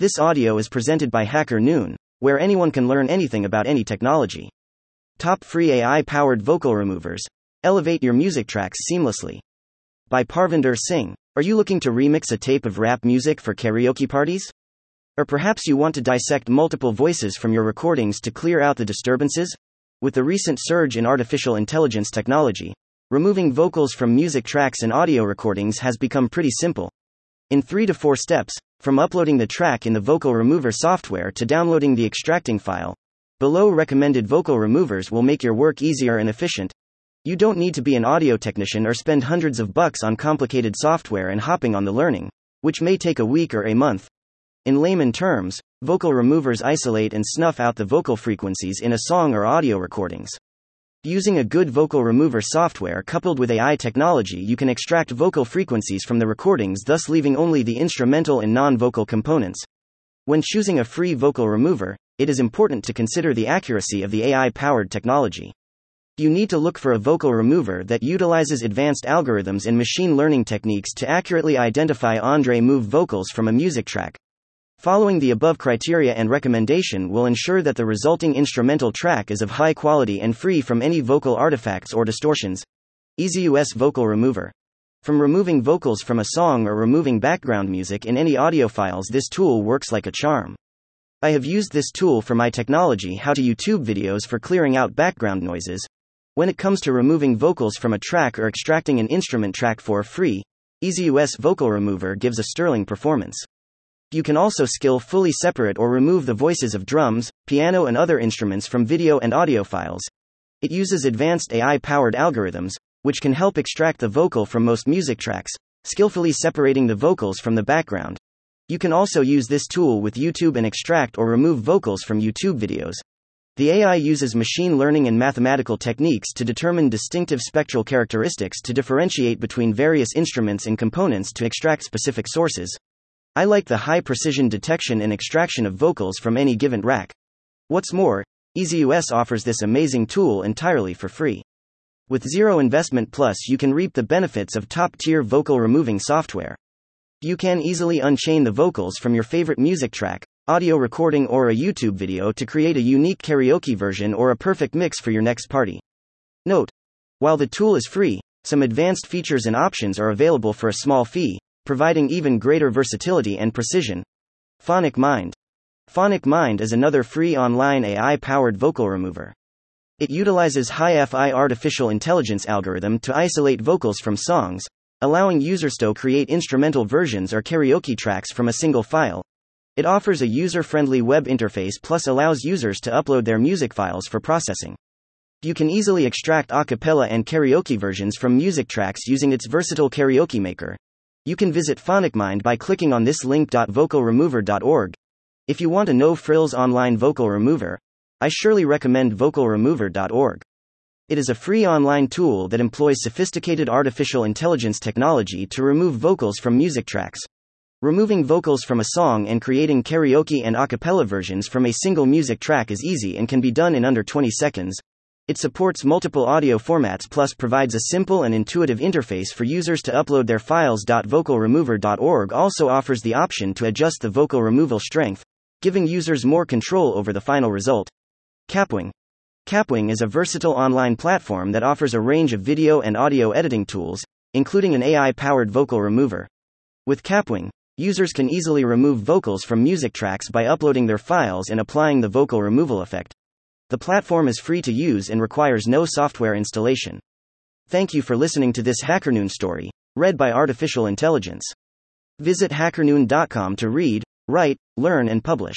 This audio is presented by Hacker Noon, where anyone can learn anything about any technology. Top free AI powered vocal removers. Elevate your music tracks seamlessly. By Parvinder Singh. Are you looking to remix a tape of rap music for karaoke parties? Or perhaps you want to dissect multiple voices from your recordings to clear out the disturbances? With the recent surge in artificial intelligence technology, removing vocals from music tracks and audio recordings has become pretty simple. In three to four steps, from uploading the track in the vocal remover software to downloading the extracting file, below recommended vocal removers will make your work easier and efficient. You don't need to be an audio technician or spend hundreds of bucks on complicated software and hopping on the learning, which may take a week or a month. In layman terms, vocal removers isolate and snuff out the vocal frequencies in a song or audio recordings. Using a good vocal remover software coupled with AI technology, you can extract vocal frequencies from the recordings, thus leaving only the instrumental and non vocal components. When choosing a free vocal remover, it is important to consider the accuracy of the AI powered technology. You need to look for a vocal remover that utilizes advanced algorithms and machine learning techniques to accurately identify Andre move vocals from a music track. Following the above criteria and recommendation will ensure that the resulting instrumental track is of high quality and free from any vocal artifacts or distortions. EaseUS Vocal Remover. From removing vocals from a song or removing background music in any audio files, this tool works like a charm. I have used this tool for my technology how to YouTube videos for clearing out background noises. When it comes to removing vocals from a track or extracting an instrument track for free, EaseUS Vocal Remover gives a sterling performance. You can also skillfully separate or remove the voices of drums, piano, and other instruments from video and audio files. It uses advanced AI powered algorithms, which can help extract the vocal from most music tracks, skillfully separating the vocals from the background. You can also use this tool with YouTube and extract or remove vocals from YouTube videos. The AI uses machine learning and mathematical techniques to determine distinctive spectral characteristics to differentiate between various instruments and components to extract specific sources. I like the high precision detection and extraction of vocals from any given rack. What's more, EaseUS offers this amazing tool entirely for free. With zero investment plus, you can reap the benefits of top tier vocal removing software. You can easily unchain the vocals from your favorite music track, audio recording, or a YouTube video to create a unique karaoke version or a perfect mix for your next party. Note While the tool is free, some advanced features and options are available for a small fee, providing even greater versatility and precision. Phonic Mind. Phonic Mind is another free online AI powered vocal remover. It utilizes high FI artificial intelligence algorithm to isolate vocals from songs, allowing users to create instrumental versions or karaoke tracks from a single file. It offers a user friendly web interface plus allows users to upload their music files for processing. You can easily extract a cappella and karaoke versions from music tracks using its versatile karaoke maker. You can visit PhonicMind by clicking on this link. Vocalremover.org. If you want a no frills online vocal remover, I surely recommend vocalremover.org. It is a free online tool that employs sophisticated artificial intelligence technology to remove vocals from music tracks. Removing vocals from a song and creating karaoke and a cappella versions from a single music track is easy and can be done in under 20 seconds. It supports multiple audio formats plus provides a simple and intuitive interface for users to upload their files. Vocalremover.org also offers the option to adjust the vocal removal strength, giving users more control over the final result. Kapwing. Kapwing is a versatile online platform that offers a range of video and audio editing tools, including an AI powered vocal remover. With Kapwing, users can easily remove vocals from music tracks by uploading their files and applying the vocal removal effect. The platform is free to use and requires no software installation. Thank you for listening to this HackerNoon story, read by Artificial Intelligence. Visit hackernoon.com to read, write, learn, and publish.